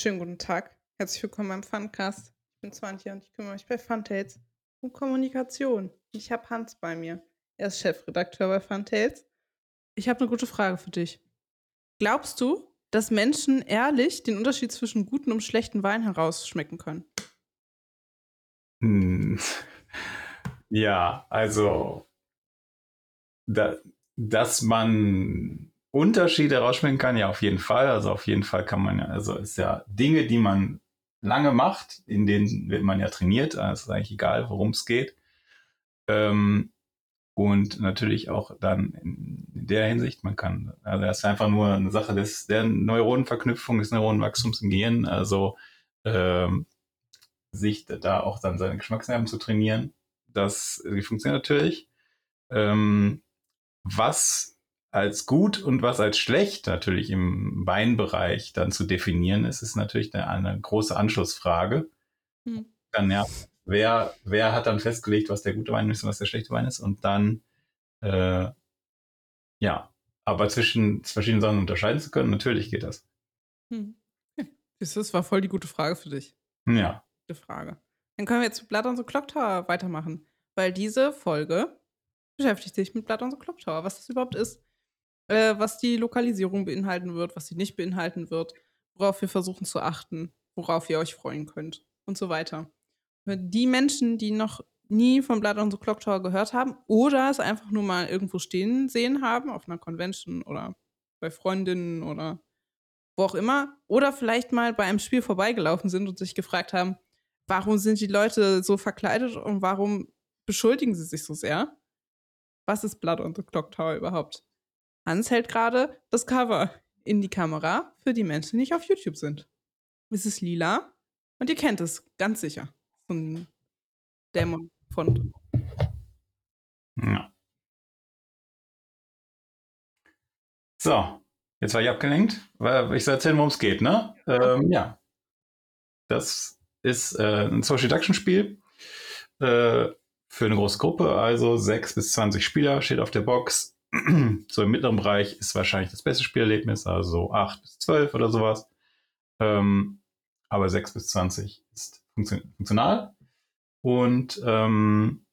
Schönen guten Tag. Herzlich willkommen beim Funcast. Ich bin Swantje und ich kümmere mich bei Funtails um Kommunikation. Ich habe Hans bei mir. Er ist Chefredakteur bei Funtails. Ich habe eine gute Frage für dich. Glaubst du, dass Menschen ehrlich den Unterschied zwischen guten und schlechten Wein herausschmecken können? Hm. Ja, also, da, dass man Unterschiede herausschmecken kann, ja, auf jeden Fall. Also, auf jeden Fall kann man ja, also, ist ja Dinge, die man lange macht, in denen wird man ja trainiert. Also, ist eigentlich egal, worum es geht. Ähm, und natürlich auch dann in der Hinsicht, man kann, also das ist einfach nur eine Sache des, der Neuronenverknüpfung, des Neuronenwachstums im Gehirn, also ähm, sich da auch dann seine Geschmacksnerven zu trainieren. Das funktioniert natürlich. Ähm, was als gut und was als schlecht natürlich im Weinbereich dann zu definieren ist, ist natürlich eine, eine große Anschlussfrage. Hm. Dann ja, wer, wer hat dann festgelegt, was der gute Wein ist und was der schlechte Wein ist und dann äh, ja, aber zwischen verschiedenen Sachen unterscheiden zu können, natürlich geht das. Hm. Das war voll die gute Frage für dich. Ja. Gute Frage. Dann können wir jetzt mit Blood on the Clock Tower weitermachen, weil diese Folge beschäftigt sich mit Blood on the Clock Tower, was das überhaupt ist, äh, was die Lokalisierung beinhalten wird, was sie nicht beinhalten wird, worauf wir versuchen zu achten, worauf ihr euch freuen könnt und so weiter. Für die Menschen, die noch nie von Blood on the Clock Tower gehört haben oder es einfach nur mal irgendwo stehen sehen haben, auf einer Convention oder bei Freundinnen oder wo auch immer, oder vielleicht mal bei einem Spiel vorbeigelaufen sind und sich gefragt haben, warum sind die Leute so verkleidet und warum beschuldigen sie sich so sehr? Was ist Blood on the Clock Tower überhaupt? Hans hält gerade das Cover in die Kamera für die Menschen, die nicht auf YouTube sind. Es ist lila und ihr kennt es ganz sicher. So ein Dämon von. Ja. So, jetzt war ich abgelenkt. Ich soll erzählen, worum es geht, ne? Ähm, ja. Das ist äh, ein Social Deduction Spiel äh, für eine große Gruppe, also 6 bis 20 Spieler steht auf der Box. so im mittleren Bereich ist wahrscheinlich das beste Spielerlebnis, also so 8 bis 12 oder sowas. Ähm, aber 6 bis 20 ist funktion funktional. Und ähm,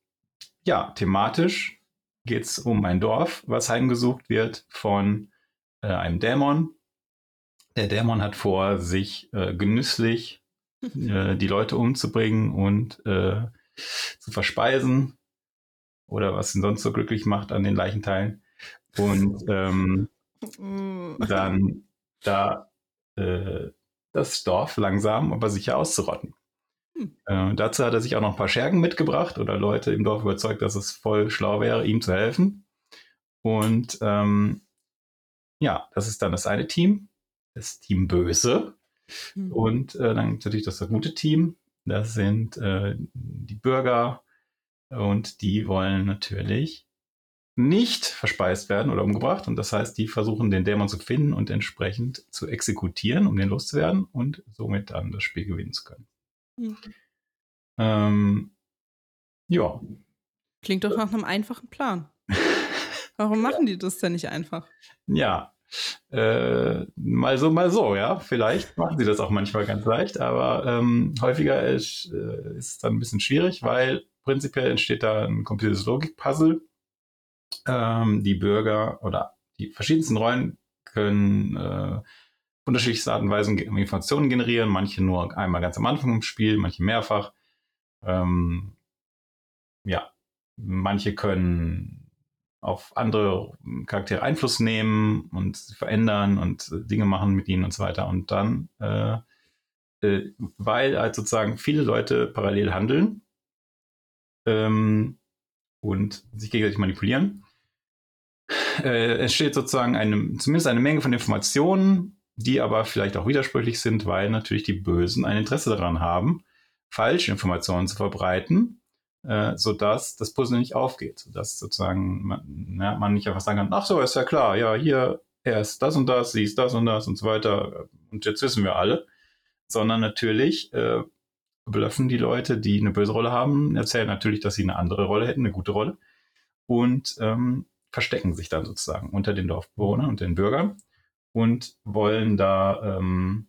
ja, thematisch geht es um ein Dorf, was heimgesucht wird von äh, einem Dämon. Der Dämon hat vor, sich äh, genüsslich äh, die Leute umzubringen und äh, zu verspeisen oder was ihn sonst so glücklich macht an den Leichenteilen. Und ähm, mm. dann da äh, das Dorf langsam aber sicher auszurotten. Hm. Äh, dazu hat er sich auch noch ein paar Schergen mitgebracht oder Leute im Dorf überzeugt, dass es voll schlau wäre, ihm zu helfen. Und ähm, ja, das ist dann das eine Team, das Team Böse. Mhm. Und äh, dann natürlich das gute Team. Das sind äh, die Bürger und die wollen natürlich nicht verspeist werden oder umgebracht. Und das heißt, die versuchen den Dämon zu finden und entsprechend zu exekutieren, um den loszuwerden und somit dann das Spiel gewinnen zu können. Mhm. Ähm, ja. Klingt doch nach einem einfachen Plan. Warum machen die das denn nicht einfach? Ja, äh, mal so, mal so, ja. Vielleicht machen sie das auch manchmal ganz leicht, aber ähm, häufiger ist, äh, ist es dann ein bisschen schwierig, weil prinzipiell entsteht da ein kompliziertes Logikpuzzle. Ähm, die Bürger oder die verschiedensten Rollen können äh, unterschiedlichste Art und Weisen Informationen generieren, manche nur einmal ganz am Anfang im Spiel, manche mehrfach. Ähm, ja, manche können auf andere Charaktere Einfluss nehmen und verändern und Dinge machen mit ihnen und so weiter. Und dann, äh, äh, weil halt sozusagen viele Leute parallel handeln ähm, und sich gegenseitig manipulieren, äh, entsteht sozusagen eine, zumindest eine Menge von Informationen, die aber vielleicht auch widersprüchlich sind, weil natürlich die Bösen ein Interesse daran haben, falsche Informationen zu verbreiten äh, sodass das Puzzle nicht aufgeht, sodass sozusagen man, ja, man nicht einfach sagen kann, ach so, ist ja klar, ja, hier, er ist das und das, sie ist das und das und so weiter und jetzt wissen wir alle, sondern natürlich äh, blöffen die Leute, die eine böse Rolle haben, erzählen natürlich, dass sie eine andere Rolle hätten, eine gute Rolle. Und ähm, verstecken sich dann sozusagen unter den Dorfbewohnern und den Bürgern und wollen da ähm,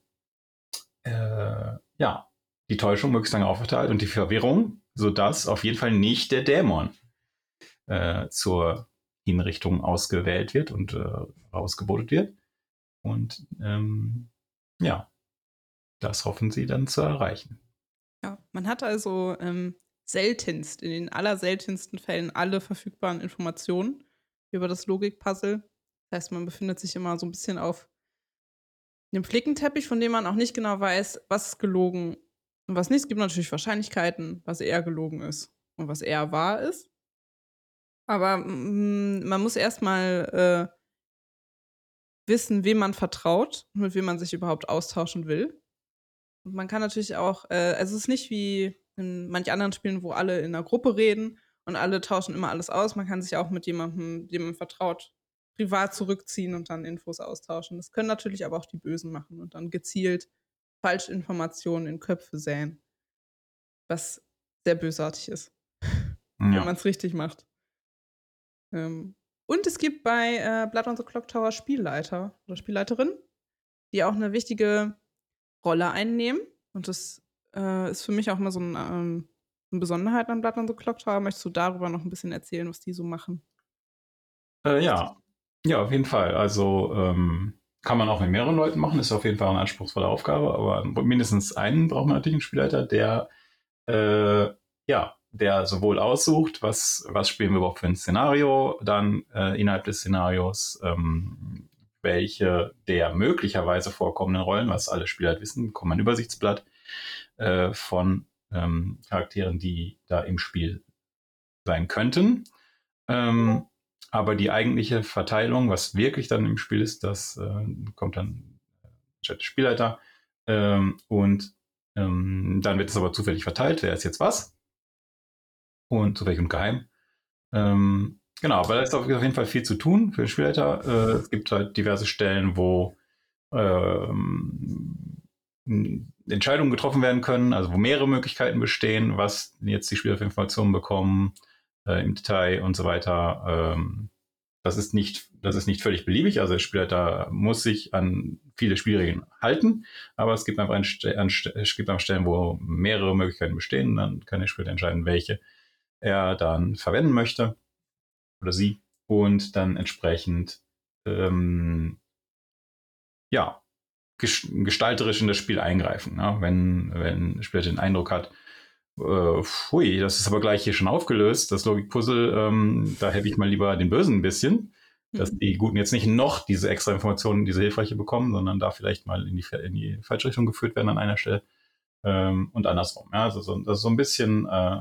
äh, ja, die Täuschung möglichst lange aufgeteilt und die Verwirrung, sodass auf jeden Fall nicht der Dämon äh, zur Hinrichtung ausgewählt wird und äh, ausgebotet wird. Und ähm, ja, das hoffen sie dann zu erreichen. Ja, man hat also ähm, seltenst, in den allerseltensten Fällen alle verfügbaren Informationen über das Logikpuzzle. Das heißt, man befindet sich immer so ein bisschen auf einem Flickenteppich, von dem man auch nicht genau weiß, was ist gelogen und was nicht. Es gibt natürlich Wahrscheinlichkeiten, was eher gelogen ist und was eher wahr ist. Aber mm, man muss erstmal äh, wissen, wem man vertraut und mit wem man sich überhaupt austauschen will. Und man kann natürlich auch, äh, also es ist nicht wie in manch anderen Spielen, wo alle in einer Gruppe reden und alle tauschen immer alles aus. Man kann sich auch mit jemandem, dem man vertraut, privat zurückziehen und dann Infos austauschen. Das können natürlich aber auch die Bösen machen und dann gezielt Falschinformationen in Köpfe säen. Was sehr bösartig ist, ja. wenn man es richtig macht. Ähm, und es gibt bei äh, Blood on the Clock Tower Spielleiter oder Spielleiterin, die auch eine wichtige Rolle einnehmen. Und das äh, ist für mich auch mal so ein, ähm, eine Besonderheit an Blood on the Clock Tower. Möchtest du darüber noch ein bisschen erzählen, was die so machen? Äh, ja, ja, auf jeden Fall. Also ähm, kann man auch mit mehreren Leuten machen, ist auf jeden Fall eine anspruchsvolle Aufgabe, aber mindestens einen braucht man natürlich einen Spielleiter, der äh, ja, der sowohl aussucht, was, was spielen wir überhaupt für ein Szenario, dann äh, innerhalb des Szenarios, ähm, welche der möglicherweise vorkommenden Rollen, was alle Spieler halt wissen, kommt ein Übersichtsblatt äh, von ähm, Charakteren, die da im Spiel sein könnten. Ähm, aber die eigentliche Verteilung, was wirklich dann im Spiel ist, das äh, kommt dann äh, der Spielleiter. Ähm, und ähm, dann wird es aber zufällig verteilt, wer ist jetzt was. Und zufällig und geheim. Ähm, genau, aber da ist auf jeden Fall viel zu tun für den Spielleiter. Äh, es gibt halt diverse Stellen, wo ähm, Entscheidungen getroffen werden können, also wo mehrere Möglichkeiten bestehen, was jetzt die Spieler für Informationen bekommen äh, im Detail und so weiter. Ähm, das ist nicht, das ist nicht völlig beliebig. Also der Spielleiter muss sich an viele Spielregeln halten, aber es gibt einfach, ein, an, es gibt einfach Stellen, wo mehrere Möglichkeiten bestehen. Dann kann der Spieler entscheiden, welche er dann verwenden möchte oder sie und dann entsprechend ähm, ja gestalterisch in das Spiel eingreifen. Ne? Wenn, wenn der Spieler den Eindruck hat, äh, pfui, das ist aber gleich hier schon aufgelöst, das Logikpuzzle, ähm, da helfe ich mal lieber den Bösen ein bisschen, mhm. dass die Guten jetzt nicht noch diese extra Informationen, diese hilfreiche bekommen, sondern da vielleicht mal in die, in die falsche Richtung geführt werden an einer Stelle ähm, und andersrum. Ja? Also so, das ist so ein bisschen äh,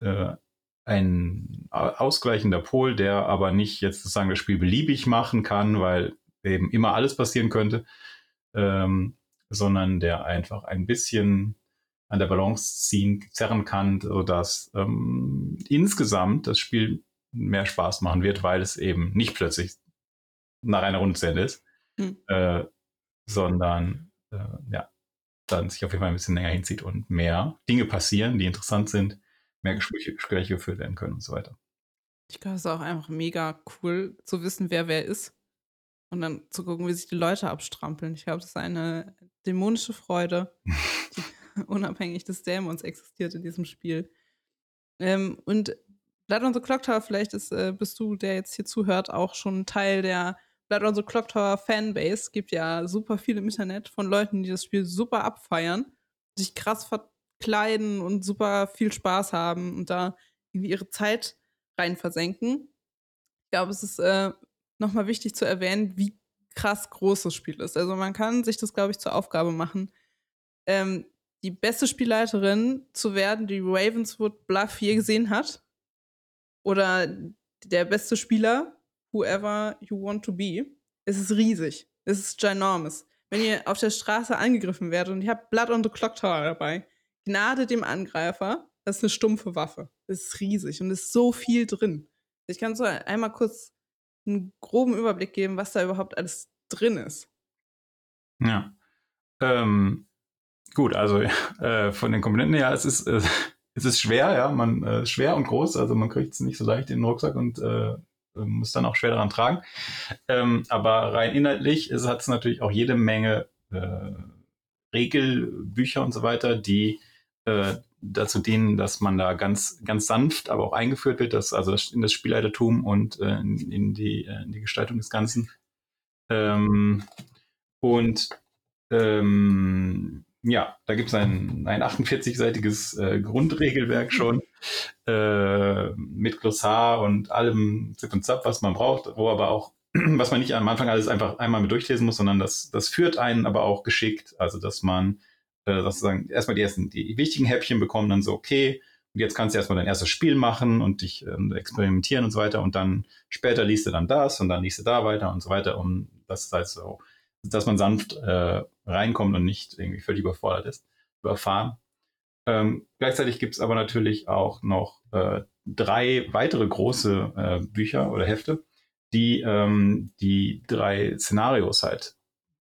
äh, ein ausgleichender Pol, der aber nicht jetzt sozusagen das Spiel beliebig machen kann, weil eben immer alles passieren könnte, ähm, sondern der einfach ein bisschen an der Balance ziehen, zerren kann, sodass ähm, insgesamt das Spiel mehr Spaß machen wird, weil es eben nicht plötzlich nach einer Runde zu Ende ist, mhm. äh, sondern äh, ja, dann sich auf jeden Fall ein bisschen länger hinzieht und mehr Dinge passieren, die interessant sind, mehr Gespräche, Gespräche geführt werden können und so weiter. Ich glaube, es ist auch einfach mega cool zu wissen, wer wer ist und dann zu gucken, wie sich die Leute abstrampeln. Ich glaube, das ist eine dämonische Freude, die unabhängig des Dämons existiert in diesem Spiel. Ähm, und Blood on the Clock Tower, vielleicht ist, äh, bist du, der jetzt hier zuhört, auch schon Teil der Blood on the Clock Tower Fanbase. Gibt ja super viel im Internet von Leuten, die das Spiel super abfeiern, sich krass verkleiden und super viel Spaß haben und da irgendwie ihre Zeit rein versenken. Ich glaube, es ist äh, nochmal wichtig zu erwähnen, wie krass groß das Spiel ist. Also man kann sich das, glaube ich, zur Aufgabe machen, ähm, die beste Spielleiterin zu werden, die Ravenswood Bluff je gesehen hat. Oder der beste Spieler, whoever you want to be. Es ist riesig. Es ist ginormous. Wenn ihr auf der Straße angegriffen werdet und ihr habt Blood on the Clock Tower dabei, Gnade dem Angreifer, das ist eine stumpfe Waffe. Es ist riesig und es ist so viel drin. Ich kann so einmal kurz einen groben Überblick geben, was da überhaupt alles drin ist. Ja. Ähm, gut, also äh, von den Komponenten her, es ist, äh, es ist schwer, ja, man äh, schwer und groß, also man kriegt es nicht so leicht in den Rucksack und äh, muss dann auch schwer daran tragen. Ähm, aber rein inhaltlich hat es natürlich auch jede Menge äh, Regelbücher und so weiter, die äh, dazu dienen, dass man da ganz, ganz sanft, aber auch eingeführt wird, dass, also in das Spielleitertum und äh, in, in, die, äh, in die Gestaltung des Ganzen. Ähm, und ähm, ja, da gibt es ein, ein 48-seitiges äh, Grundregelwerk schon äh, mit Glossar und allem Zip und Zap, was man braucht, wo aber auch, was man nicht am Anfang alles einfach einmal mit durchlesen muss, sondern das, das führt einen aber auch geschickt. Also, dass man äh, sozusagen erstmal die ersten, die wichtigen Häppchen bekommen, dann so, okay, und jetzt kannst du erstmal dein erstes Spiel machen und dich ähm, experimentieren und so weiter. Und dann später liest du dann das und dann liest du da weiter und so weiter, um das halt so dass man sanft äh, reinkommt und nicht irgendwie völlig überfordert ist, überfahren. Ähm, gleichzeitig gibt es aber natürlich auch noch äh, drei weitere große äh, Bücher oder Hefte, die ähm, die drei Szenarios halt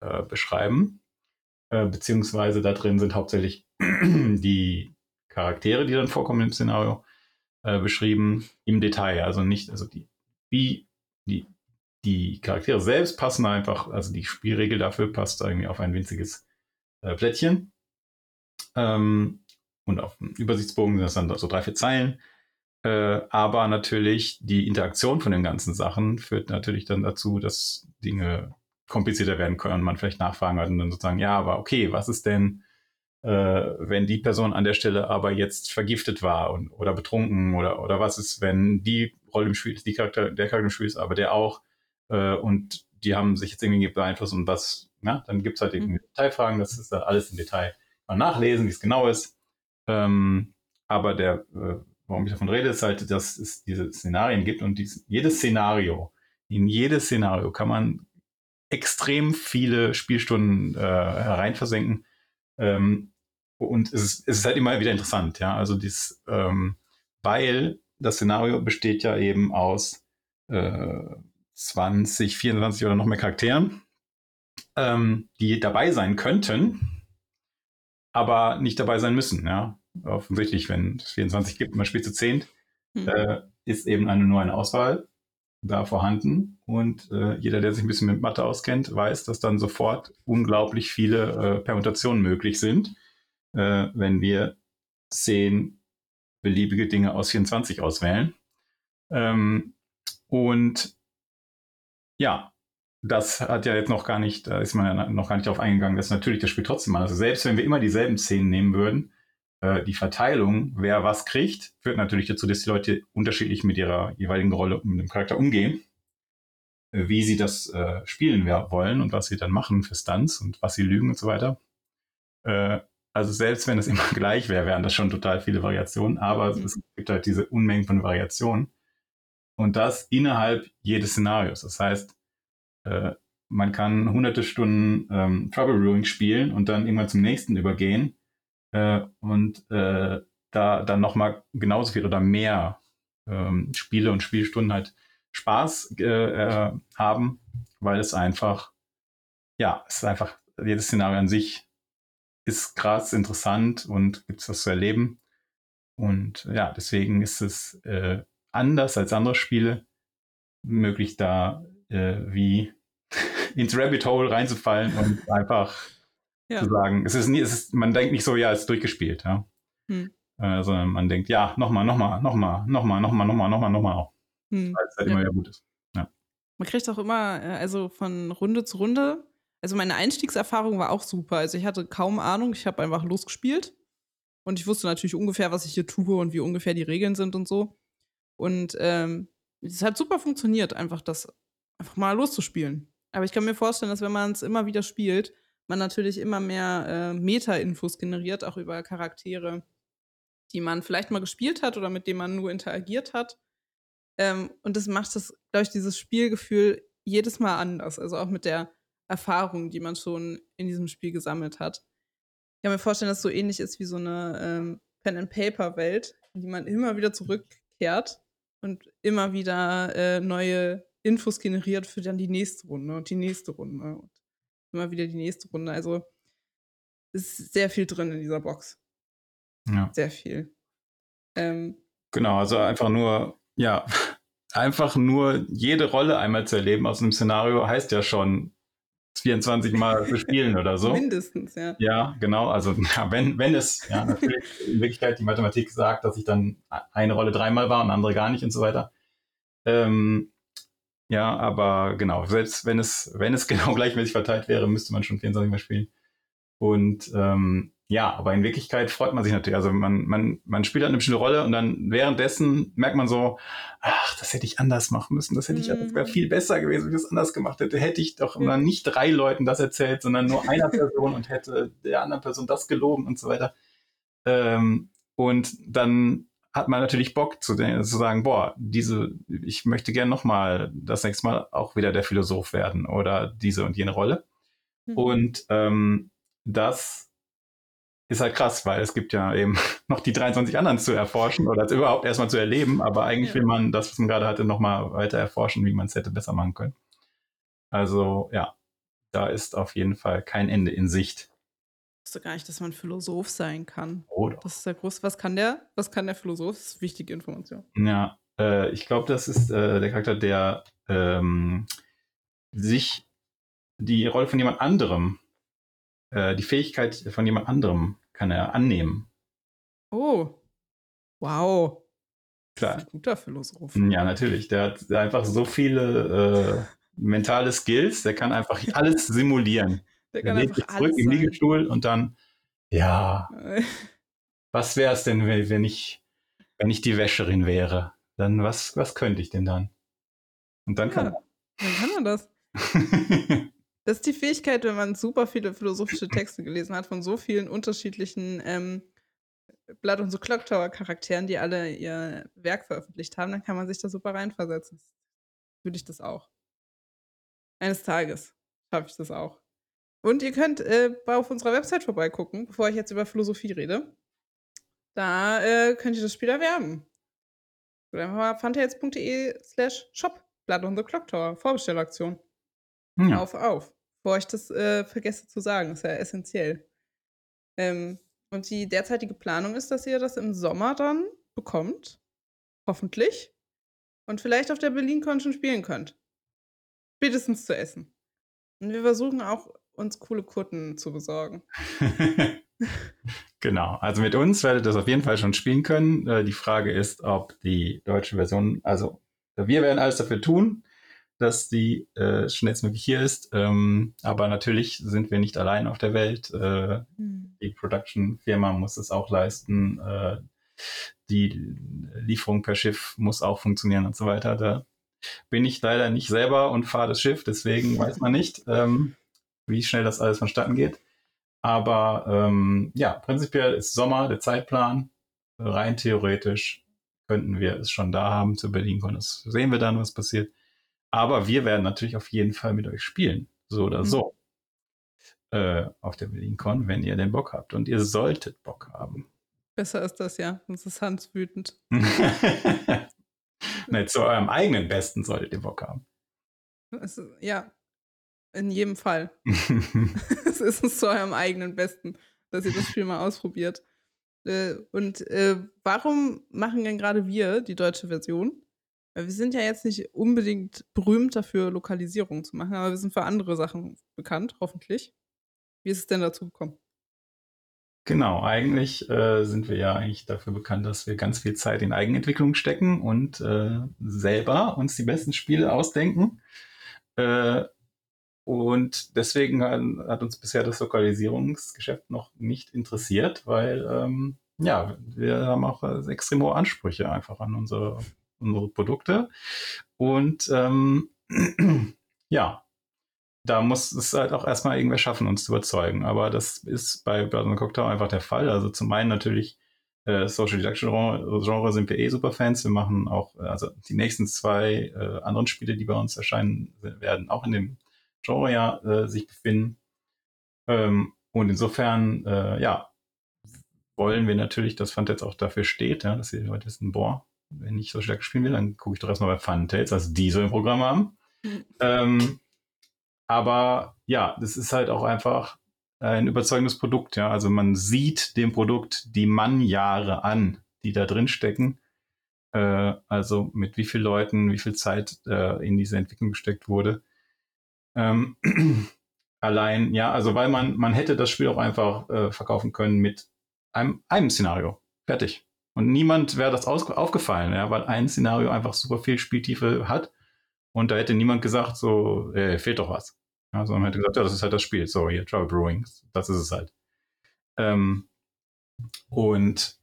äh, beschreiben. Äh, beziehungsweise da drin sind hauptsächlich die Charaktere, die dann vorkommen im Szenario, äh, beschrieben im Detail. Also nicht, also die, wie die die Charaktere selbst passen einfach, also die Spielregel dafür passt irgendwie auf ein winziges äh, Plättchen. Ähm, und auf dem Übersichtsbogen sind das dann so drei, vier Zeilen. Äh, aber natürlich die Interaktion von den ganzen Sachen führt natürlich dann dazu, dass Dinge komplizierter werden können und man vielleicht nachfragen hat und dann sozusagen, ja, aber okay, was ist denn, äh, wenn die Person an der Stelle aber jetzt vergiftet war und, oder betrunken oder, oder was ist, wenn die Rolle im Spiel ist, die Charakter, der Charakter im Spiel ist, aber der auch äh, und die haben sich jetzt irgendwie beeinflusst und was, na, dann gibt es halt irgendwie mhm. Detailfragen, das ist da alles im Detail mal nachlesen, wie es genau ist. Ähm, aber der, äh, warum ich davon rede, ist halt, dass es diese Szenarien gibt und dies, jedes Szenario, in jedes Szenario kann man extrem viele Spielstunden äh, hereinversenken. Ähm, und es ist, es ist halt immer wieder interessant, ja. Also dies, ähm, weil das Szenario besteht ja eben aus äh, 20, 24 oder noch mehr Charakteren, ähm, die dabei sein könnten, aber nicht dabei sein müssen. Ja? Offensichtlich, wenn es 24 gibt, man spielt zu 10, mhm. äh, ist eben eine, nur eine Auswahl da vorhanden. Und äh, jeder, der sich ein bisschen mit Mathe auskennt, weiß, dass dann sofort unglaublich viele äh, Permutationen möglich sind, äh, wenn wir 10 beliebige Dinge aus 24 auswählen. Ähm, und ja, das hat ja jetzt noch gar nicht, da ist man ja noch gar nicht darauf eingegangen, dass natürlich das Spiel trotzdem mal, also selbst wenn wir immer dieselben Szenen nehmen würden, äh, die Verteilung, wer was kriegt, führt natürlich dazu, dass die Leute unterschiedlich mit ihrer jeweiligen Rolle und dem Charakter umgehen, äh, wie sie das äh, spielen wollen und was sie dann machen für Stunts und was sie lügen und so weiter. Äh, also selbst wenn es immer gleich wäre, wären das schon total viele Variationen, aber mhm. es gibt halt diese Unmengen von Variationen. Und das innerhalb jedes Szenarios. Das heißt, äh, man kann hunderte Stunden ähm, Trouble Brewing spielen und dann irgendwann zum nächsten übergehen äh, und äh, da dann nochmal genauso viel oder mehr ähm, Spiele und Spielstunden halt Spaß äh, äh, haben, weil es einfach, ja, es ist einfach, jedes Szenario an sich ist krass interessant und gibt es was zu erleben. Und ja, deswegen ist es äh, anders als andere Spiele möglich, da äh, wie ins Rabbit Hole reinzufallen und einfach ja. zu sagen, es ist nie, es ist, man denkt nicht so, ja, es ist durchgespielt, ja. Hm. Sondern man denkt, ja, nochmal, nochmal, nochmal, nochmal, nochmal, nochmal, nochmal, nochmal, hm. weil es halt ja. immer wieder gut ist. Ja. Man kriegt auch immer, äh, also von Runde zu Runde, also meine Einstiegserfahrung war auch super. Also ich hatte kaum Ahnung, ich habe einfach losgespielt und ich wusste natürlich ungefähr, was ich hier tue und wie ungefähr die Regeln sind und so. Und ähm, es hat super funktioniert, einfach das einfach mal loszuspielen. Aber ich kann mir vorstellen, dass wenn man es immer wieder spielt, man natürlich immer mehr äh, Meta-Infos generiert, auch über Charaktere, die man vielleicht mal gespielt hat oder mit denen man nur interagiert hat. Ähm, und das macht das, glaube ich, dieses Spielgefühl jedes Mal anders. Also auch mit der Erfahrung, die man schon in diesem Spiel gesammelt hat. Ich kann mir vorstellen, dass es so ähnlich ist wie so eine ähm, Pen-and-Paper-Welt, in die man immer wieder zurückkehrt und immer wieder äh, neue Infos generiert für dann die nächste Runde und die nächste Runde und immer wieder die nächste Runde. Also ist sehr viel drin in dieser Box. Ja. Sehr viel. Ähm, genau, also einfach nur, ja, einfach nur jede Rolle einmal zu erleben aus einem Szenario heißt ja schon 24 Mal zu spielen oder so. Mindestens, ja. Ja, genau. Also ja, wenn, wenn es, ja, natürlich in Wirklichkeit die Mathematik sagt, dass ich dann eine Rolle dreimal war und andere gar nicht und so weiter. Ähm, ja, aber genau, selbst wenn es, wenn es genau gleichmäßig verteilt wäre, müsste man schon 24 Mal spielen. Und ähm, ja, aber in Wirklichkeit freut man sich natürlich. Also man, man, man spielt halt eine bestimmte Rolle und dann währenddessen merkt man so, ach, das hätte ich anders machen müssen, das hätte ich, das wäre mhm. viel besser gewesen, wenn ich das anders gemacht hätte. Hätte ich doch dann nicht drei Leuten das erzählt, sondern nur einer Person und hätte der anderen Person das gelogen und so weiter. Ähm, und dann hat man natürlich Bock zu, zu sagen, boah, diese, ich möchte gern nochmal das nächste Mal auch wieder der Philosoph werden oder diese und jene Rolle. Mhm. Und ähm, das ist halt krass, weil es gibt ja eben noch die 23 anderen zu erforschen oder überhaupt erstmal zu erleben, aber eigentlich ja. will man das, was man gerade hatte, nochmal weiter erforschen, wie man es hätte besser machen können. Also ja, da ist auf jeden Fall kein Ende in Sicht. Wusste gar nicht, dass man Philosoph sein kann. Oh, Das ist ja groß. Was kann der? Was kann der Philosoph? Das ist wichtige Information. Ja, äh, ich glaube, das ist äh, der Charakter, der ähm, sich die Rolle von jemand anderem äh, die Fähigkeit von jemand anderem kann er annehmen. Oh. Wow. Klar. ein guter Philosoph. Ja, natürlich. Der hat einfach so viele äh, mentale Skills, der kann einfach alles simulieren. Der kann einfach sich zurück im Liegestuhl und dann, ja, was wäre es denn, wenn ich, wenn ich die Wäscherin wäre? Dann was, was könnte ich denn dann? Und dann ja, kann er. Dann kann man das. Das ist die Fähigkeit, wenn man super viele philosophische Texte gelesen hat von so vielen unterschiedlichen ähm, Blood und so Clock Tower Charakteren, die alle ihr Werk veröffentlicht haben, dann kann man sich da super reinversetzen. Würde ich das auch. Eines Tages schaffe ich das auch. Und ihr könnt äh, auf unserer Website vorbeigucken, bevor ich jetzt über Philosophie rede. Da äh, könnt ihr das Spiel erwerben. Oder einfach mal fantails.de slash shop Blood on the Clock Tower Vorbestellaktion. Ja. Auf, auf. Bevor ich das äh, vergesse zu sagen, ist ja essentiell. Ähm, und die derzeitige Planung ist, dass ihr das im Sommer dann bekommt. Hoffentlich. Und vielleicht auf der BerlinCon schon spielen könnt. Spätestens zu essen. Und wir versuchen auch, uns coole Kutten zu besorgen. genau. Also mit uns werdet ihr das auf jeden Fall schon spielen können. Äh, die Frage ist, ob die deutsche Version, also wir werden alles dafür tun, dass die äh, schnellstmöglich hier ist. Ähm, aber natürlich sind wir nicht allein auf der Welt. Äh, mhm. Die Production-Firma muss es auch leisten. Äh, die Lieferung per Schiff muss auch funktionieren und so weiter. Da bin ich leider nicht selber und fahre das Schiff, deswegen weiß man nicht, ähm, wie schnell das alles vonstatten geht. Aber ähm, ja, prinzipiell ist Sommer der Zeitplan. Rein theoretisch könnten wir es schon da haben zu Berlin. Das sehen wir dann, was passiert. Aber wir werden natürlich auf jeden Fall mit euch spielen. So oder mhm. so. Äh, auf der BerlinCon, wenn ihr den Bock habt. Und ihr solltet Bock haben. Besser ist das ja, sonst ist Hans wütend. ne, zu eurem eigenen Besten solltet ihr Bock haben. Es, ja, in jedem Fall. es ist zu eurem eigenen Besten, dass ihr das Spiel mal ausprobiert. Äh, und äh, warum machen denn gerade wir die deutsche Version? Wir sind ja jetzt nicht unbedingt berühmt dafür, Lokalisierung zu machen, aber wir sind für andere Sachen bekannt, hoffentlich. Wie ist es denn dazu gekommen? Genau, eigentlich äh, sind wir ja eigentlich dafür bekannt, dass wir ganz viel Zeit in Eigenentwicklung stecken und äh, selber uns die besten Spiele ausdenken. Äh, und deswegen hat, uns bisher das Lokalisierungsgeschäft noch nicht interessiert, weil ähm, ja, wir haben auch äh, extrem hohe Ansprüche einfach an unsere unsere Produkte. Und ähm, ja, da muss es halt auch erstmal irgendwer schaffen, uns zu überzeugen. Aber das ist bei Blood Cocktail einfach der Fall. Also zum einen natürlich äh, Social Deduction Genre, Genre sind wir eh super Fans. Wir machen auch, äh, also die nächsten zwei äh, anderen Spiele, die bei uns erscheinen, werden auch in dem Genre ja äh, sich befinden. Ähm, und insofern, äh, ja, wollen wir natürlich, dass jetzt auch dafür steht, ja, dass ihr heute wissen, boah, wenn ich so stark spielen will, dann gucke ich doch erstmal bei Funtails, was die so im Programm haben. Mhm. Ähm, aber ja, das ist halt auch einfach ein überzeugendes Produkt, ja. Also man sieht dem Produkt die Mannjahre an, die da drin stecken. Äh, also mit wie vielen Leuten, wie viel Zeit äh, in diese Entwicklung gesteckt wurde. Ähm, allein, ja, also weil man, man hätte das Spiel auch einfach äh, verkaufen können mit einem, einem Szenario. Fertig. Und niemand wäre das aufgefallen, ja, weil ein Szenario einfach super viel Spieltiefe hat. Und da hätte niemand gesagt, so, äh, fehlt doch was. Ja, sondern man hätte gesagt, ja, das ist halt das Spiel. So, hier, Trouble Brewing, das ist es halt. Ähm, und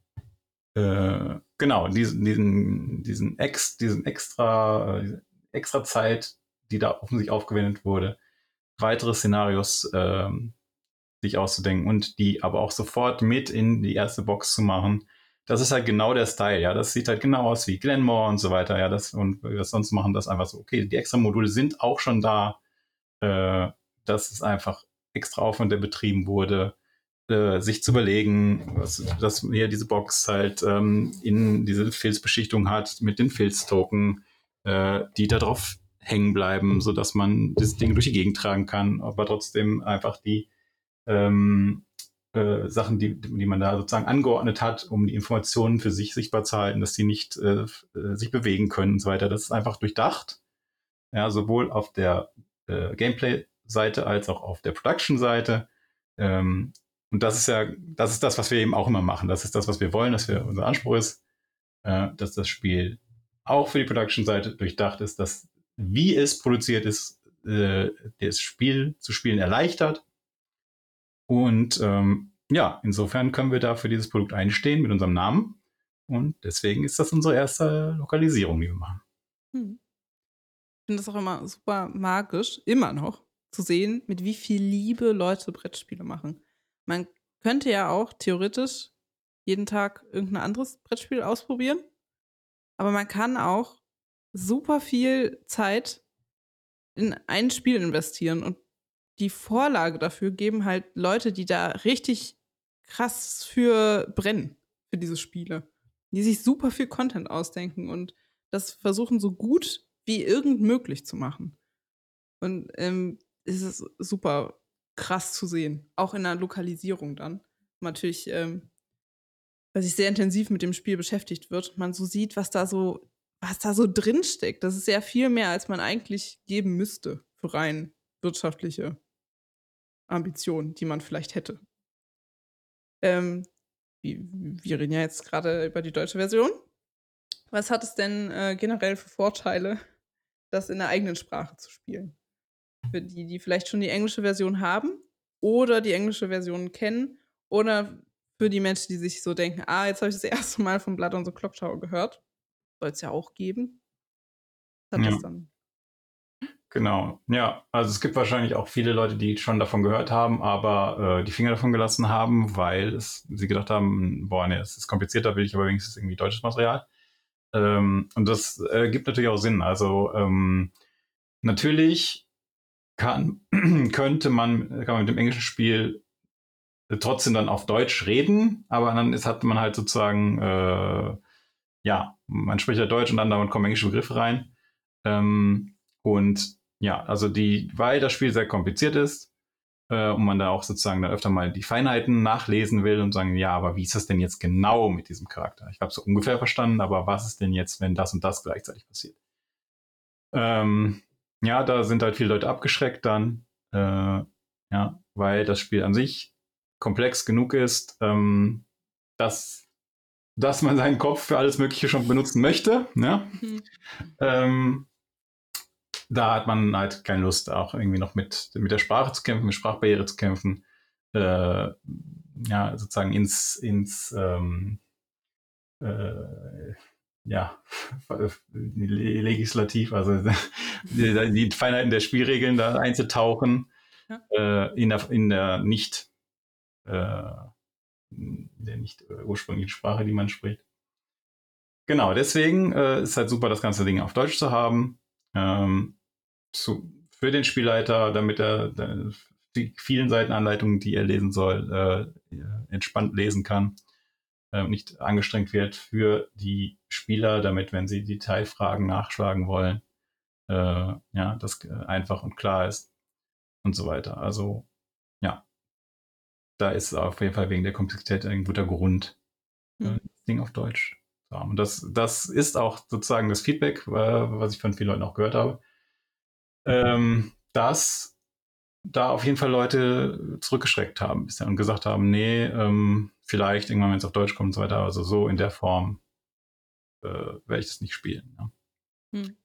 äh, genau, diesen, diesen, diesen, ex, diesen extra, äh, extra Zeit, die da offensichtlich aufgewendet wurde, weitere Szenarios ähm, sich auszudenken und die aber auch sofort mit in die erste Box zu machen. Das ist halt genau der Style, ja. Das sieht halt genau aus wie Glenmore und so weiter, ja. Das, und wir sonst machen das einfach so, okay, die extra Module sind auch schon da. Äh, das ist einfach extra Aufwand, der betrieben wurde, äh, sich zu überlegen, was, dass hier diese Box halt ähm, in diese Filzbeschichtung hat mit den Filztoken, äh, die da drauf hängen bleiben, so dass man das Ding durch die Gegend tragen kann, aber trotzdem einfach die ähm, äh, Sachen, die, die man da sozusagen angeordnet hat, um die Informationen für sich sichtbar zu halten, dass sie nicht äh, äh, sich bewegen können und so weiter. Das ist einfach durchdacht. Ja, sowohl auf der äh, Gameplay-Seite als auch auf der Production-Seite. Ähm, und das ist ja, das ist das, was wir eben auch immer machen. Das ist das, was wir wollen, dass wir, unser Anspruch ist, äh, dass das Spiel auch für die Production-Seite durchdacht ist, dass wie es produziert ist, äh, das Spiel zu spielen erleichtert. Und ähm, ja, insofern können wir da für dieses Produkt einstehen mit unserem Namen. Und deswegen ist das unsere erste Lokalisierung, die wir machen. Hm. Ich finde das auch immer super magisch, immer noch, zu sehen, mit wie viel Liebe Leute Brettspiele machen. Man könnte ja auch theoretisch jeden Tag irgendein anderes Brettspiel ausprobieren. Aber man kann auch super viel Zeit in ein Spiel investieren und die Vorlage dafür geben halt Leute, die da richtig krass für brennen, für diese Spiele. Die sich super viel Content ausdenken und das versuchen so gut wie irgend möglich zu machen. Und ähm, es ist super krass zu sehen. Auch in der Lokalisierung dann. Natürlich, ähm, weil sich sehr intensiv mit dem Spiel beschäftigt wird, man so sieht, was da so was da so drinsteckt. Das ist sehr viel mehr, als man eigentlich geben müsste für rein wirtschaftliche Ambitionen, die man vielleicht hätte. Ähm, wir reden ja jetzt gerade über die deutsche Version. Was hat es denn äh, generell für Vorteile, das in der eigenen Sprache zu spielen? Für die, die vielleicht schon die englische Version haben oder die englische Version kennen oder für die Menschen, die sich so denken, ah, jetzt habe ich das erste Mal von Blood on the Clock Tower gehört soll es ja auch geben. Hat ja. das dann. Genau, ja. Also es gibt wahrscheinlich auch viele Leute, die schon davon gehört haben, aber äh, die Finger davon gelassen haben, weil es, sie gedacht haben, boah, nee, es ist komplizierter, will ich aber wenigstens irgendwie deutsches Material. Ähm, und das äh, gibt natürlich auch Sinn. Also ähm, natürlich kann, könnte man, kann man mit dem englischen Spiel trotzdem dann auf Deutsch reden, aber dann ist, hat man halt sozusagen äh, ja, man spricht ja Deutsch und dann damit kommen englische Begriffe rein. Ähm, und ja, also die, weil das Spiel sehr kompliziert ist äh, und man da auch sozusagen dann öfter mal die Feinheiten nachlesen will und sagen, ja, aber wie ist das denn jetzt genau mit diesem Charakter? Ich habe so ungefähr verstanden, aber was ist denn jetzt, wenn das und das gleichzeitig passiert? Ähm, ja, da sind halt viele Leute abgeschreckt dann, äh, ja, weil das Spiel an sich komplex genug ist, ähm, dass dass man seinen Kopf für alles Mögliche schon benutzen möchte. Ne? Mhm. Ähm, da hat man halt keine Lust, auch irgendwie noch mit, mit der Sprache zu kämpfen, mit Sprachbarriere zu kämpfen. Äh, ja, sozusagen ins, ins ähm, äh, ja, legislativ, also die, die, Feinheiten der Spielregeln da einzutauchen, ja. äh, in, der, in der nicht äh, der nicht äh, ursprünglichen Sprache, die man spricht. Genau, deswegen äh, ist halt super, das ganze Ding auf Deutsch zu haben. Ähm, zu, für den Spielleiter, damit er die vielen Seitenanleitungen, die er lesen soll, äh, entspannt lesen kann. Äh, nicht angestrengt wird für die Spieler, damit, wenn sie Detailfragen nachschlagen wollen, äh, ja, das äh, einfach und klar ist und so weiter. Also ja, da ist auf jeden Fall wegen der Komplexität ein guter Grund, mhm. das Ding auf Deutsch zu haben. Und das, das ist auch sozusagen das Feedback, äh, was ich von vielen Leuten auch gehört habe, ähm, dass da auf jeden Fall Leute zurückgeschreckt haben bisher und gesagt haben, nee, ähm, vielleicht irgendwann, wenn es auf Deutsch kommt und so weiter, also so in der Form äh, werde ich das nicht spielen. Ja. Hm.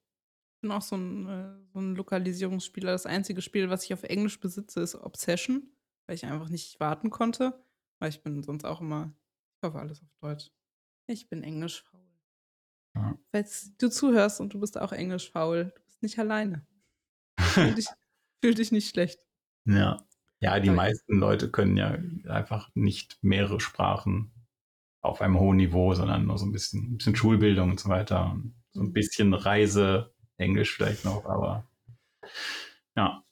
Ich bin auch so ein, äh, so ein Lokalisierungsspieler. Das einzige Spiel, was ich auf Englisch besitze, ist Obsession, weil ich einfach nicht warten konnte. Weil ich bin sonst auch immer, ich hoffe alles auf Deutsch. Ich bin Englisch faul. Ja. Falls du zuhörst und du bist auch Englisch faul, du bist nicht alleine. Fühl dich, fühl dich nicht schlecht. Ja. Ja, die meisten Leute können ja einfach nicht mehrere Sprachen auf einem hohen Niveau, sondern nur so ein bisschen, ein bisschen Schulbildung und so weiter. Und so ein mhm. bisschen Reise, Englisch vielleicht noch, aber ja.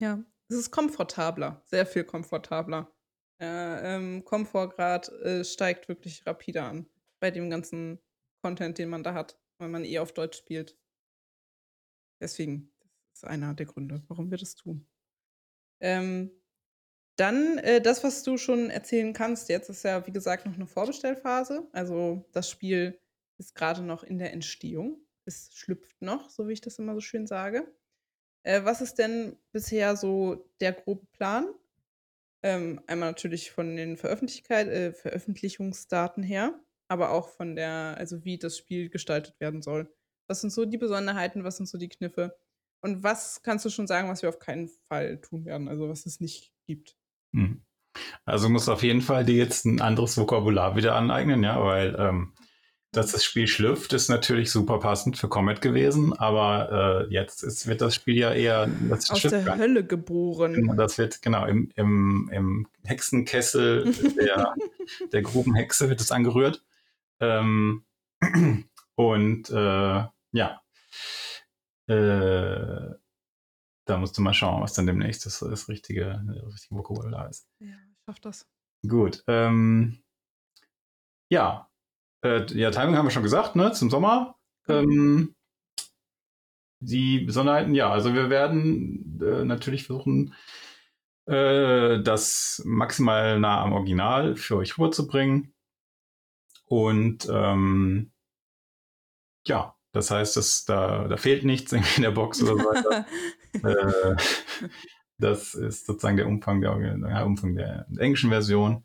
Ja, es ist komfortabler, sehr viel komfortabler. Äh, ähm, Komfortgrad äh, steigt wirklich rapide an bei dem ganzen Content, den man da hat, weil man eh auf Deutsch spielt. Deswegen, das ist einer der Gründe, warum wir das tun. Ähm, dann äh, das, was du schon erzählen kannst, jetzt ist ja, wie gesagt, noch eine Vorbestellphase. Also das Spiel ist gerade noch in der Entstehung. Es schlüpft noch, so wie ich das immer so schön sage. Äh, was ist denn bisher so der grobe Plan? Ähm, einmal natürlich von den äh, Veröffentlichungsdaten her, aber auch von der, also wie das Spiel gestaltet werden soll. Was sind so die Besonderheiten, was sind so die Kniffe? Und was kannst du schon sagen, was wir auf keinen Fall tun werden, also was es nicht gibt? Hm. Also muss auf jeden Fall dir jetzt ein anderes Vokabular wieder aneignen, ja, weil ähm, dass das Spiel schlüpft, ist natürlich super passend für Comet gewesen, aber äh, jetzt ist, wird das Spiel ja eher das aus der kann. Hölle geboren. Genau, das wird genau im, im, im Hexenkessel der, der Grubenhexe wird es angerührt. Ähm, und äh, ja, äh, da musst du mal schauen, was dann demnächst das, das richtige, das richtige Vokabular ist. Ja, ich schaff das. Gut. Ähm, ja, äh, ja, Timing haben wir schon gesagt, ne, zum Sommer. Ähm, die Besonderheiten, ja, also wir werden äh, natürlich versuchen, äh, das maximal nah am Original für euch rüberzubringen. Und ähm, ja, das heißt, dass da, da fehlt nichts in der Box oder so weiter. äh, das ist sozusagen der Umfang der, der Umfang der englischen Version.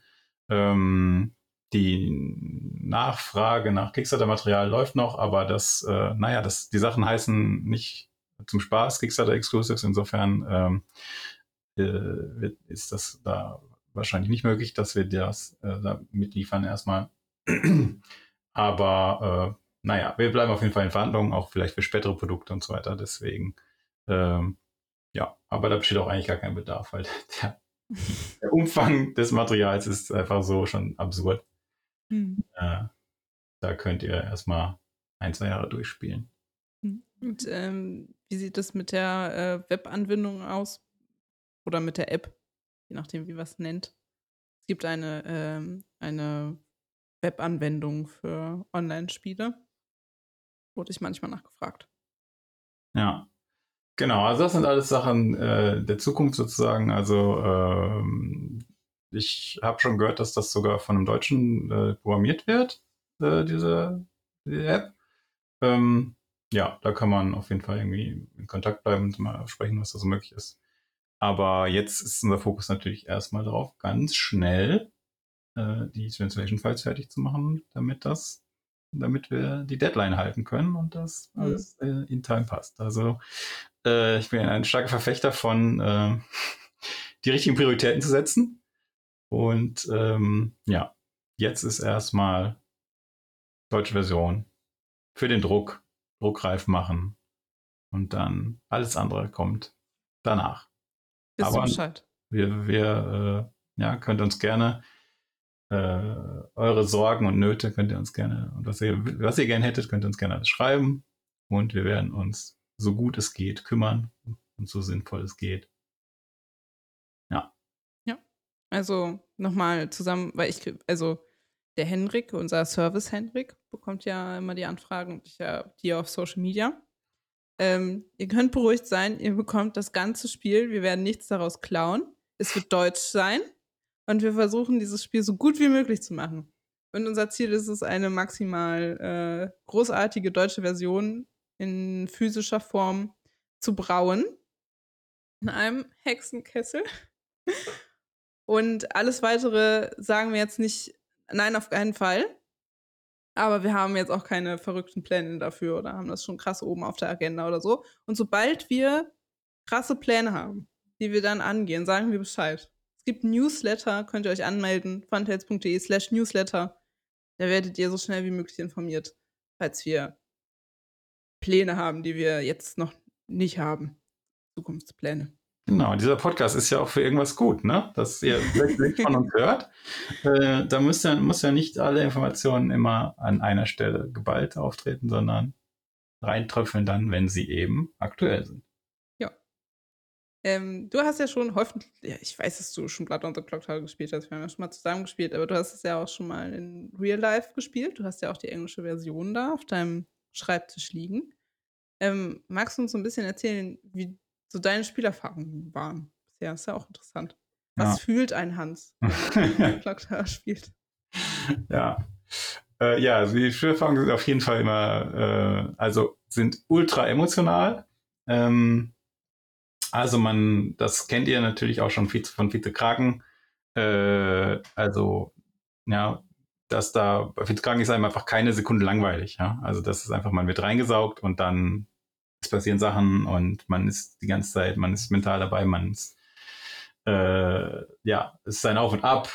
Ähm, die Nachfrage nach Kickstarter-Material läuft noch, aber das, äh, naja, das, die Sachen heißen nicht zum Spaß Kickstarter Exclusives. Insofern ähm, äh, ist das da wahrscheinlich nicht möglich, dass wir das äh, da mitliefern erstmal. aber äh, naja, wir bleiben auf jeden Fall in Verhandlungen, auch vielleicht für spätere Produkte und so weiter. Deswegen, ähm, ja, aber da besteht auch eigentlich gar kein Bedarf, weil der, der Umfang des Materials ist einfach so schon absurd. Mhm. Äh, da könnt ihr erstmal ein, zwei Jahre durchspielen. Hm. Und ähm, wie sieht das mit der äh, Webanwendung aus? Oder mit der App, je nachdem, wie man es nennt. Es gibt eine, ähm, eine Webanwendung für Online-Spiele. Wurde ich manchmal nachgefragt. Ja, genau. Also das sind alles Sachen äh, der Zukunft sozusagen. Also ähm, ich habe schon gehört, dass das sogar von einem Deutschen äh, programmiert wird, äh, diese, diese, App. Ähm, ja, da kann man auf jeden Fall irgendwie in Kontakt bleiben und mal sprechen, was da so möglich ist. Aber jetzt ist unser Fokus natürlich erstmal darauf, ganz schnell äh, die Translation Files fertig zu machen, damit das, damit wir die Deadline halten können und das mhm. alles äh, in Time passt. Also äh, ich bin ein starker Verfechter von äh, die richtigen Prioritäten zu setzen und ähm, ja, jetzt ist erstmal deutsche Version für den Druck, druckreif machen und dann alles andere kommt danach. Bist Aber Bescheid. wir, wir äh, ja, könnt uns gerne äh, eure Sorgen und Nöte könnt ihr uns gerne und was ihr, was ihr gerne hättet, könnt ihr uns gerne schreiben und wir werden uns so gut es geht kümmern und so sinnvoll es geht. Ja. Also nochmal zusammen, weil ich, also der Henrik, unser Service Henrik, bekommt ja immer die Anfragen und ich ja die auf Social Media. Ähm, ihr könnt beruhigt sein, ihr bekommt das ganze Spiel, wir werden nichts daraus klauen. Es wird deutsch sein und wir versuchen dieses Spiel so gut wie möglich zu machen. Und unser Ziel ist es, eine maximal äh, großartige deutsche Version in physischer Form zu brauen in einem Hexenkessel. Und alles weitere sagen wir jetzt nicht, nein, auf keinen Fall. Aber wir haben jetzt auch keine verrückten Pläne dafür oder haben das schon krass oben auf der Agenda oder so. Und sobald wir krasse Pläne haben, die wir dann angehen, sagen wir Bescheid. Es gibt Newsletter, könnt ihr euch anmelden, funtails.de slash Newsletter. Da werdet ihr so schnell wie möglich informiert, falls wir Pläne haben, die wir jetzt noch nicht haben. Zukunftspläne. Genau, dieser Podcast ist ja auch für irgendwas gut, ne? Dass ihr wirklich von uns hört. Äh, da muss ja, muss ja nicht alle Informationen immer an einer Stelle geballt auftreten, sondern reintröpfeln dann, wenn sie eben aktuell sind. Ja. Ähm, du hast ja schon häufig, ja, ich weiß, dass du schon Blood on the Clock Tower gespielt hast, wir haben ja schon mal zusammen gespielt, aber du hast es ja auch schon mal in Real Life gespielt. Du hast ja auch die englische Version da auf deinem Schreibtisch liegen. Ähm, magst du uns so ein bisschen erzählen, wie so deine Spielerfahrungen waren. Ja, ist ja auch interessant. Was ja. fühlt ein Hans, wenn er spielt? Ja. Äh, ja, also die Spielerfahrungen sind auf jeden Fall immer, äh, also sind ultra emotional. Ähm, also man, das kennt ihr natürlich auch schon von Vize Kraken. Äh, also, ja, dass da bei Vize Kraken ist einem einfach keine Sekunde langweilig. Ja? Also das ist einfach, man wird reingesaugt und dann es passieren Sachen und man ist die ganze Zeit, man ist mental dabei, man ist, äh, ja, es ist ein Auf und Ab,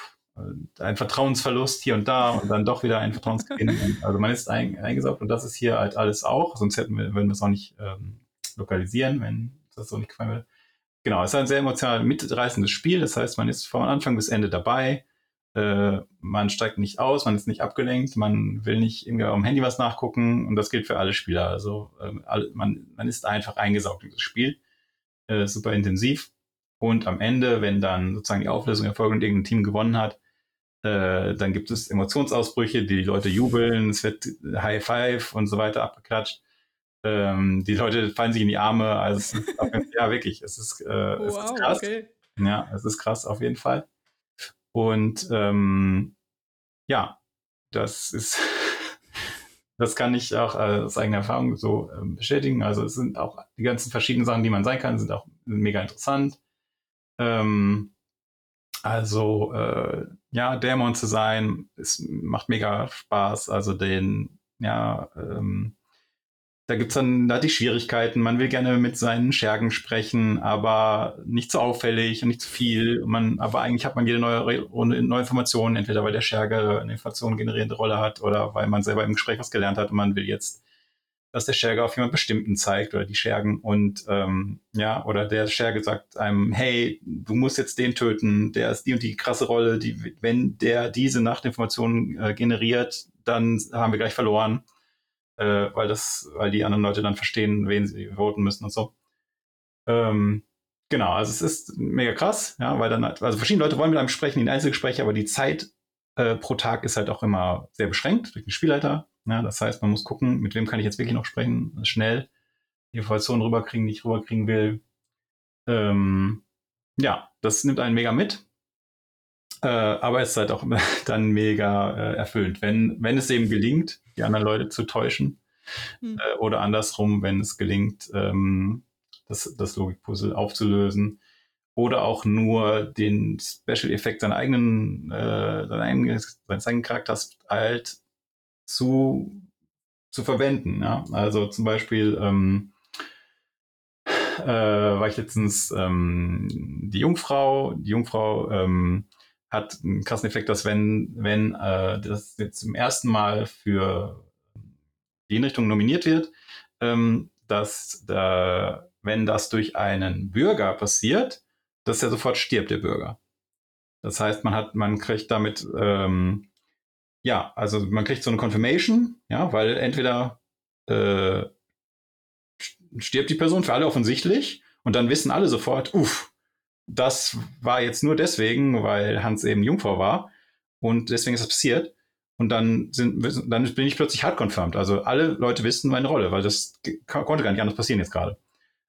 ein Vertrauensverlust hier und da und dann doch wieder ein Vertrauensgewinn. also man ist ein, eingesaugt und das ist hier halt alles auch, sonst hätten wir, würden wir es auch nicht ähm, lokalisieren, wenn das so nicht gefallen würde. Genau, es ist ein sehr emotional mitreißendes Spiel, das heißt, man ist von Anfang bis Ende dabei äh, man steigt nicht aus, man ist nicht abgelenkt, man will nicht irgendwie am Handy was nachgucken und das gilt für alle Spieler. Also ähm, alle, man, man ist einfach eingesaugt in das Spiel, äh, super intensiv. Und am Ende, wenn dann sozusagen die Auflösung erfolgt und irgendein Team gewonnen hat, äh, dann gibt es Emotionsausbrüche, die, die Leute jubeln, es wird High Five und so weiter abgeklatscht. Ähm, die Leute fallen sich in die Arme. Also ja, wirklich, es ist, äh, wow, es ist krass. Okay. Ja, es ist krass auf jeden Fall. Und ähm, ja, das ist, das kann ich auch aus eigener Erfahrung so ähm, bestätigen. Also es sind auch die ganzen verschiedenen Sachen, die man sein kann, sind auch mega interessant. Ähm, also äh, ja, Dämon zu sein, es macht mega Spaß. Also den, ja, ähm, da gibt's dann da die Schwierigkeiten. Man will gerne mit seinen Schergen sprechen, aber nicht zu auffällig und nicht zu viel. Man, aber eigentlich hat man jede neue, neue Information, entweder weil der Scherge eine Information generierende Rolle hat oder weil man selber im Gespräch was gelernt hat und man will jetzt, dass der Scherge auf jemand Bestimmten zeigt oder die Schergen und ähm, ja, oder der Scherge sagt einem, hey, du musst jetzt den töten, der ist die und die krasse Rolle, die, wenn der diese Nachtinformation äh, generiert, dann haben wir gleich verloren äh, weil das, weil die anderen Leute dann verstehen, wen sie voten müssen und so. Ähm, genau, also es ist mega krass, ja, weil dann, also verschiedene Leute wollen mit einem sprechen, in Einzelgespräche, aber die Zeit äh, pro Tag ist halt auch immer sehr beschränkt durch den Spielleiter. Ja, das heißt, man muss gucken, mit wem kann ich jetzt wirklich noch sprechen, schnell die Informationen rüberkriegen, die ich rüberkriegen will. Ähm, ja, das nimmt einen mega mit. Äh, aber es ist halt auch dann mega äh, erfüllend, wenn, wenn es eben gelingt, die anderen Leute zu täuschen. Mhm. Äh, oder andersrum, wenn es gelingt, ähm, das, das Logikpuzzle aufzulösen. Oder auch nur den Special-Effekt seiner eigenen, äh, eigenen, seines eigenen Charakters halt zu, zu verwenden. Ja? Also zum Beispiel ähm, äh, war ich letztens ähm, die Jungfrau. Die Jungfrau ähm, hat einen krassen Effekt, dass wenn, wenn äh, das jetzt zum ersten Mal für die Hinrichtung nominiert wird, ähm, dass da, wenn das durch einen Bürger passiert, dass er sofort stirbt, der Bürger. Das heißt, man hat, man kriegt damit, ähm, ja, also man kriegt so eine Confirmation, ja, weil entweder äh, stirbt die Person für alle offensichtlich und dann wissen alle sofort, uff, das war jetzt nur deswegen, weil Hans eben Jungfrau war und deswegen ist das passiert. Und dann sind, dann bin ich plötzlich hard confirmed. Also alle Leute wissen meine Rolle, weil das konnte gar nicht anders passieren jetzt gerade.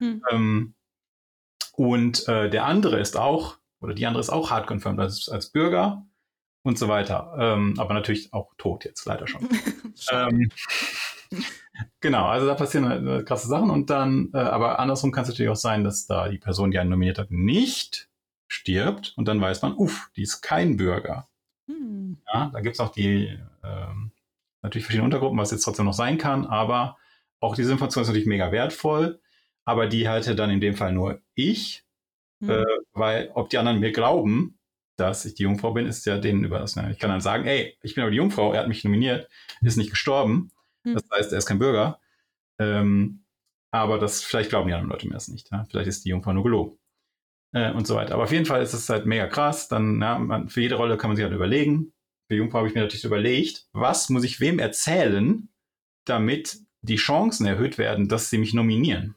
Hm. Ähm, und äh, der andere ist auch, oder die andere ist auch hard confirmed als, als Bürger und so weiter. Ähm, aber natürlich auch tot jetzt leider schon. ähm, Genau, also da passieren halt, äh, krasse Sachen und dann, äh, aber andersrum kann es natürlich auch sein, dass da die Person, die einen nominiert hat, nicht stirbt und dann weiß man, uff, die ist kein Bürger. Hm. Ja, da gibt es auch die ähm, natürlich verschiedene Untergruppen, was jetzt trotzdem noch sein kann, aber auch diese Information ist natürlich mega wertvoll, aber die halte dann in dem Fall nur ich, hm. äh, weil ob die anderen mir glauben, dass ich die Jungfrau bin, ist ja denen überlassen. Ich kann dann sagen, ey, ich bin aber die Jungfrau, er hat mich nominiert, ist nicht gestorben. Hm. Das heißt, er ist kein Bürger. Ähm, aber das, vielleicht glauben die anderen Leute mir das nicht. Ja? Vielleicht ist die Jungfrau nur gelogen. Äh, und so weiter. Aber auf jeden Fall ist es halt mega krass. Dann, ja, man, für jede Rolle kann man sich halt überlegen. Für Jungfrau habe ich mir natürlich überlegt, was muss ich wem erzählen, damit die Chancen erhöht werden, dass sie mich nominieren.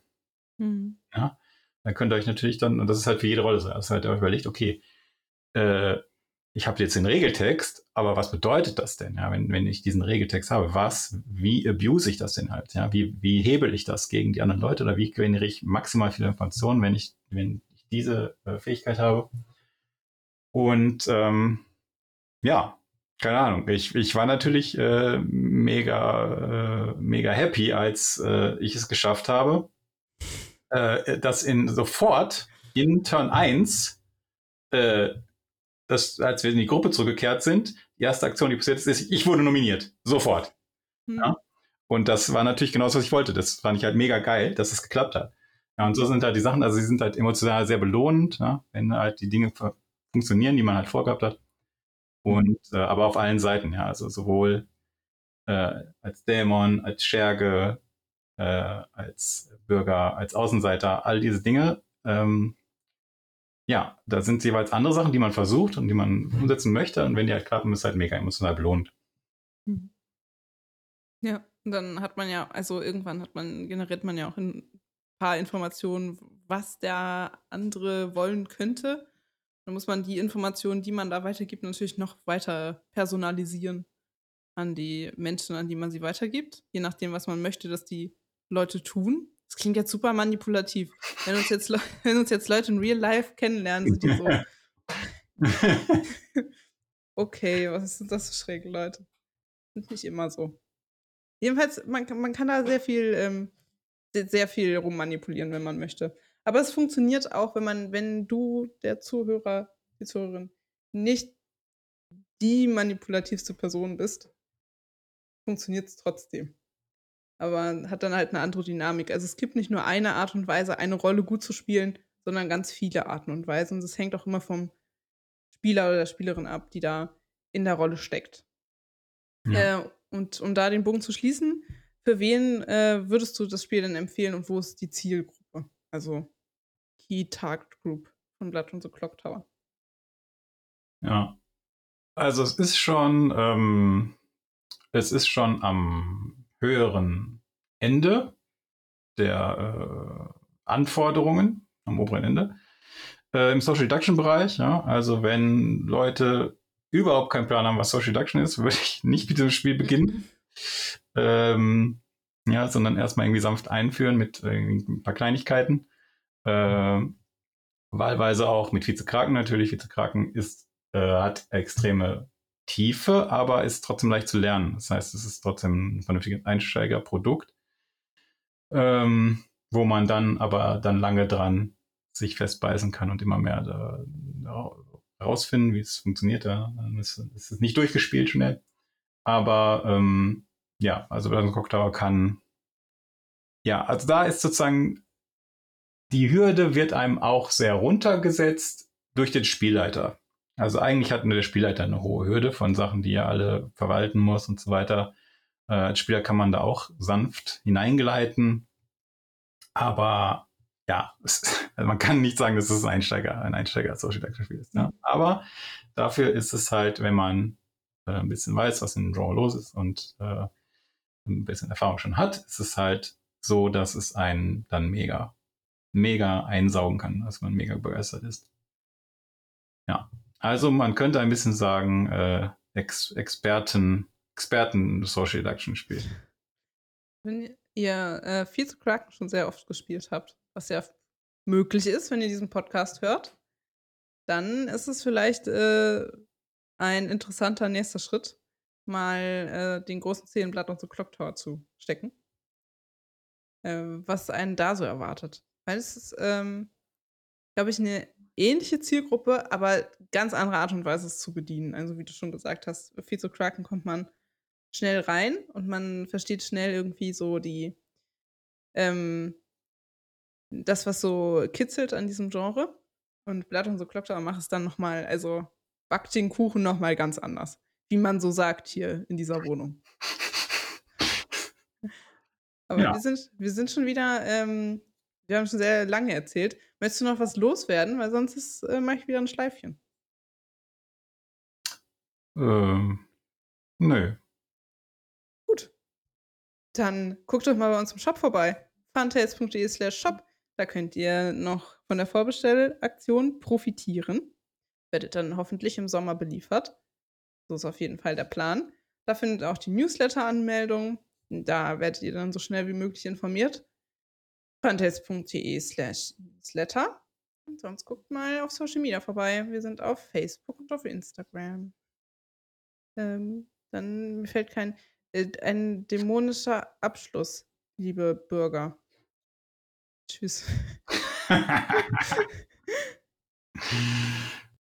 Mhm. Ja, dann könnt ihr euch natürlich dann, und das ist halt für jede Rolle so, das halt euch überlegt, okay, äh, ich habe jetzt den Regeltext, aber was bedeutet das denn, ja, wenn, wenn ich diesen Regeltext habe? Was, wie abuse ich das denn halt? Ja, wie, wie hebel ich das gegen die anderen Leute oder wie generiere ich maximal viele Informationen, wenn ich, wenn ich diese äh, Fähigkeit habe? Und ähm, ja, keine Ahnung. Ich, ich war natürlich äh, mega, äh, mega happy, als äh, ich es geschafft habe, äh, dass in sofort in Turn 1 äh, dass, als wir in die Gruppe zurückgekehrt sind, die erste Aktion, die passiert ist, ist, ich wurde nominiert. Sofort. Mhm. Ja? Und das war natürlich genau das, was ich wollte. Das fand ich halt mega geil, dass es geklappt hat. Ja, und so sind halt die Sachen, also sie sind halt emotional sehr belohnend, ja? wenn halt die Dinge funktionieren, die man halt vorgehabt hat. Und äh, aber auf allen Seiten, ja, also sowohl äh, als Dämon, als Scherge, äh, als Bürger, als Außenseiter, all diese Dinge ähm, ja, da sind jeweils andere Sachen, die man versucht und die man mhm. umsetzen möchte. Und wenn die halt klappen, ist es halt mega emotional belohnt. Mhm. Ja, und dann hat man ja, also irgendwann hat man, generiert man ja auch ein paar Informationen, was der andere wollen könnte. Dann muss man die Informationen, die man da weitergibt, natürlich noch weiter personalisieren an die Menschen, an die man sie weitergibt, je nachdem, was man möchte, dass die Leute tun. Das klingt jetzt super manipulativ. Wenn uns jetzt, wenn uns jetzt Leute in Real Life kennenlernen, sind die so. okay, was sind das für schräge Leute? Sind nicht immer so. Jedenfalls, man, man kann da sehr viel, ähm, sehr viel rummanipulieren, wenn man möchte. Aber es funktioniert auch, wenn man, wenn du, der Zuhörer, die Zuhörerin, nicht die manipulativste Person bist, funktioniert es trotzdem aber hat dann halt eine andere Dynamik. Also es gibt nicht nur eine Art und Weise, eine Rolle gut zu spielen, sondern ganz viele Arten und Weisen. Und es hängt auch immer vom Spieler oder der Spielerin ab, die da in der Rolle steckt. Ja. Äh, und um da den Bogen zu schließen, für wen äh, würdest du das Spiel denn empfehlen und wo ist die Zielgruppe? Also Key Target Group von Blood und the Clock Tower. Ja. Also es ist schon, ähm, es ist schon am höheren Ende der äh, Anforderungen, am oberen Ende, äh, im Social Deduction Bereich. Ja? Also wenn Leute überhaupt keinen Plan haben, was Social Deduction ist, würde ich nicht mit dem Spiel beginnen. ähm, ja, sondern erstmal irgendwie sanft einführen mit äh, ein paar Kleinigkeiten. Äh, wahlweise auch mit Vizekraken natürlich. Vizekraken ist, äh, hat extreme Tiefe, aber ist trotzdem leicht zu lernen. Das heißt, es ist trotzdem ein vernünftiges Einsteigerprodukt, ähm, wo man dann aber dann lange dran sich festbeißen kann und immer mehr da, da rausfinden, wie es funktioniert. Ja. Es, es ist nicht durchgespielt schnell, aber ähm, ja, also Blood Cock Tower kann ja, also da ist sozusagen die Hürde wird einem auch sehr runtergesetzt durch den Spielleiter. Also eigentlich hat nur der Spielleiter eine hohe Hürde von Sachen, die er alle verwalten muss und so weiter. Äh, als Spieler kann man da auch sanft hineingleiten. Aber ja, es, also man kann nicht sagen, dass es ein Einsteiger, ein Einsteiger Social Action Spiel ist. Ne? Aber dafür ist es halt, wenn man äh, ein bisschen weiß, was in dem Draw los ist und äh, ein bisschen Erfahrung schon hat, ist es halt so, dass es einen dann mega, mega einsaugen kann, dass man mega begeistert ist. Ja. Also man könnte ein bisschen sagen, äh, Ex Experten, Experten Social Deduction spielen. Wenn ihr äh, viel zu Kraken schon sehr oft gespielt habt, was ja möglich ist, wenn ihr diesen Podcast hört, dann ist es vielleicht äh, ein interessanter nächster Schritt, mal äh, den großen Zählenblatt und so Clock Tower zu stecken. äh, was einen da so erwartet. Weil es ist, ähm, glaube ich, eine ähnliche Zielgruppe, aber ganz andere Art und Weise es zu bedienen. Also wie du schon gesagt hast, viel zu Kraken kommt man schnell rein und man versteht schnell irgendwie so die ähm, das, was so kitzelt an diesem Genre. Und Blatt und so Clock Tower macht es dann noch mal, also backt den Kuchen noch mal ganz anders, wie man so sagt hier in dieser Wohnung. Aber Ja. wir, sind, wir sind schon wieder, ähm, wir haben schon sehr lange erzählt. Möchtest du noch was loswerden? Weil sonst ist, äh, mache ich wieder ein Schleifchen. Ähm, nö. Gut. Dann guckt doch mal bei uns im Shop vorbei. fantails.de slash shop. Da könnt ihr noch von der Vorbestellaktion profitieren. Werdet dann hoffentlich im Sommer beliefert. So ist auf jeden Fall der Plan. Da findet auch die Newsletter-Anmeldung. Da werdet ihr dann so schnell wie möglich informiert. fantails.de slash newsletter. Und sonst guckt mal auf Social Media vorbei. Wir sind auf Facebook und auf Instagram. Ähm, dann mir fällt kein äh, ein dämonischer Abschluss, liebe Bürger. Tschüss.